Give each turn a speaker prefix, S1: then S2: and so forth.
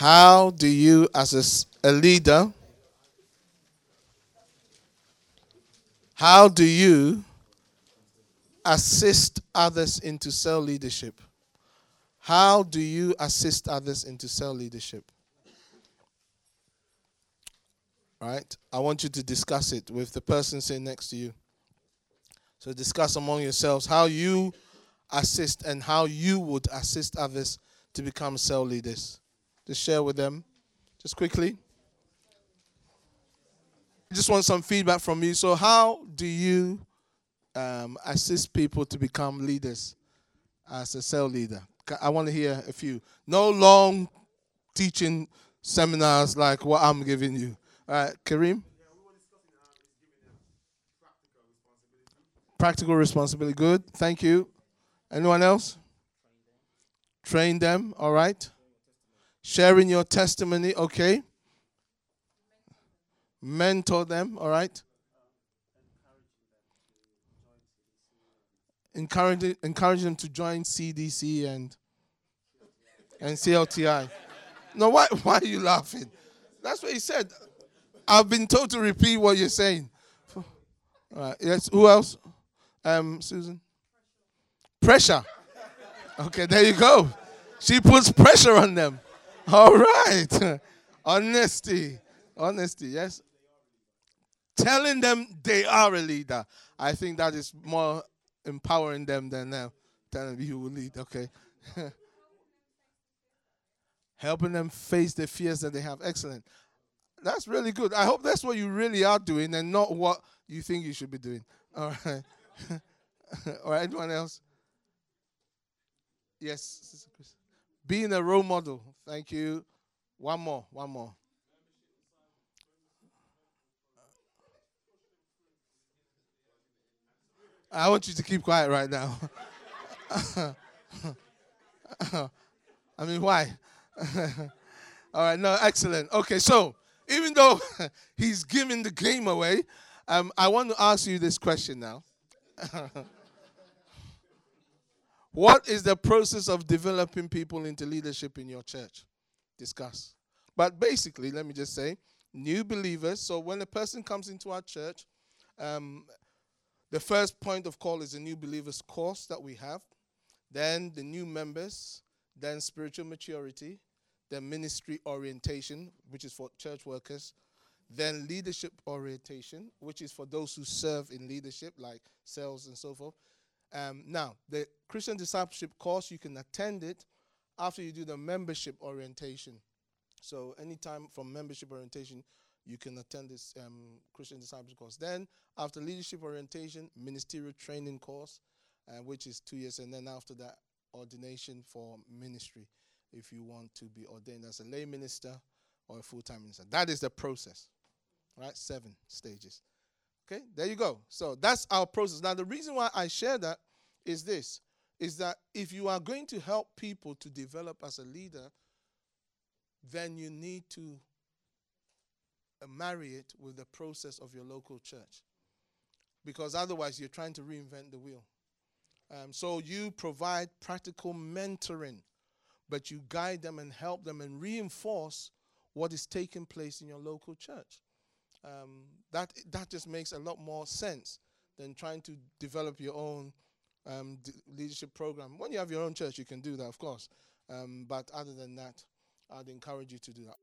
S1: How do you, as a, a leader, how do you assist others into cell leadership? How do you assist others into cell leadership? Right? I want you to discuss it with the person sitting next to you. So discuss among yourselves how you assist and how you would assist others to become cell leaders. Just share with them, just quickly. I just want some feedback from you. So, how do you um, assist people to become leaders as a cell leader? I want to hear a few. No long teaching seminars like what I'm giving you. All right, Kareem? Practical responsibility. Good. Thank you. Anyone else? Train them. All right. Sharing your testimony. Okay. Mentor them. All right. Encourage, encourage them to join CDC and and CLTI. No, why why are you laughing? That's what he said. I've been told to repeat what you're saying. All right. Yes. Who else? Um, Susan. Pressure. Okay, there you go. She puts pressure on them. All right. Honesty. Honesty, yes. Telling them they are a leader. I think that is more empowering them than uh, telling them you will lead. Okay. Helping them face the fears that they have. Excellent. That's really good. I hope that's what you really are doing and not what you think you should be doing. All right. All right. Anyone else? Yes. Being a role model. Thank you. One more. One more. I want you to keep quiet right now. I mean, why? All right, no, excellent. Okay, so even though he's giving the game away, um, I want to ask you this question now. What is the process of developing people into leadership in your church? Discuss. But basically, let me just say, new believers. So when a person comes into our church, um, the first point of call is a new believers course that we have, then the new members, then spiritual maturity, then ministry orientation, which is for church workers, then leadership orientation, which is for those who serve in leadership, like sales and so forth. Um, now, the Christian discipleship course, you can attend it after you do the membership orientation. So, anytime from membership orientation, you can attend this um, Christian discipleship course. Then, after leadership orientation, ministerial training course, uh, which is two years, and then after that, ordination for ministry if you want to be ordained as a lay minister or a full time minister. That is the process. Right? Seven stages. Okay, there you go. So that's our process. Now, the reason why I share that is this is that if you are going to help people to develop as a leader, then you need to uh, marry it with the process of your local church. Because otherwise, you're trying to reinvent the wheel. Um, so you provide practical mentoring, but you guide them and help them and reinforce what is taking place in your local church. Um, that that just makes a lot more sense than trying to develop your own um, leadership program. When you have your own church, you can do that, of course. Um, but other than that, I'd encourage you to do that.